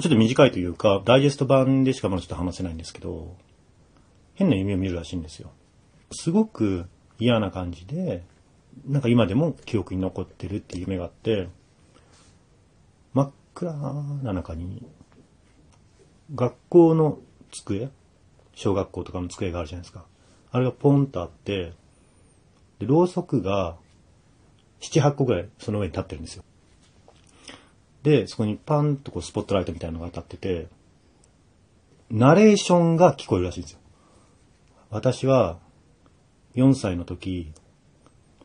ちょっと短いというか、ダイジェスト版でしかまだちょっと話せないんですけど、変な夢を見るらしいんですよ。すごく嫌な感じで、なんか今でも記憶に残ってるっていう夢があって、真っ暗な中に、学校の机小学校とかの机があるじゃないですか。あれがポンとあって、で、ろうそくが7、8個ぐらいその上に立ってるんですよ。で、そこにパンとこうスポットライトみたいなのが当たってて、ナレーションが聞こえるらしいんですよ。私は4歳の時、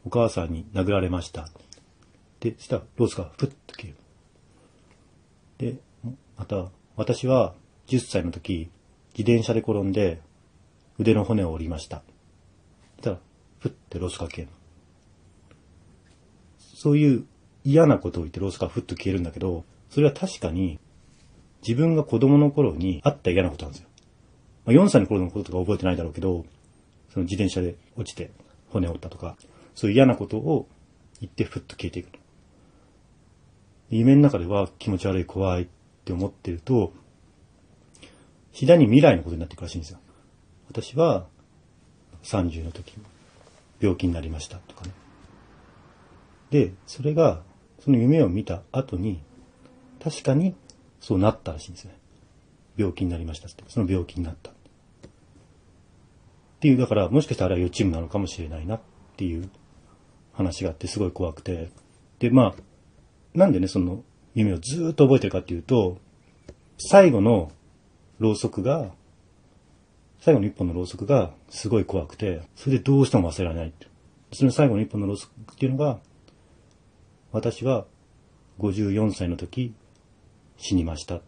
お母さんに殴られました。で、そしたらロースがふっと消える。で、また、私は10歳の時、自転車で転んで腕の骨を折りました。そしたら、ふってロスが消える。そういう嫌なことを言ってロースがふっと消えるんだけど、それは確かに自分が子供の頃にあった嫌なことなんですよ。まあ、4歳の頃のこととか覚えてないだろうけど、その自転車で落ちて骨折ったとか、そういう嫌なことを言ってふっと消えていく。夢の中では気持ち悪い怖いって思ってると、次第に未来のことになっていくらしいんですよ。私は30の時病気になりましたとかね。で、それが、その夢を見た後に、確かにそうなったらしいんですね。病気になりましたって。その病気になった。っていう、だから、もしかしたらあれは予知夢なのかもしれないなっていう話があって、すごい怖くて。で、まあ、なんでね、その夢をずっと覚えてるかっていうと、最後のろうそくが、最後の一本のろうそくがすごい怖くて、それでどうしても忘れられないって。その最後の一本のろうそくっていうのが、私は54歳の時死にましたって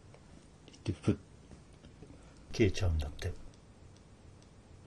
言って、ふっ消えちゃうんだって。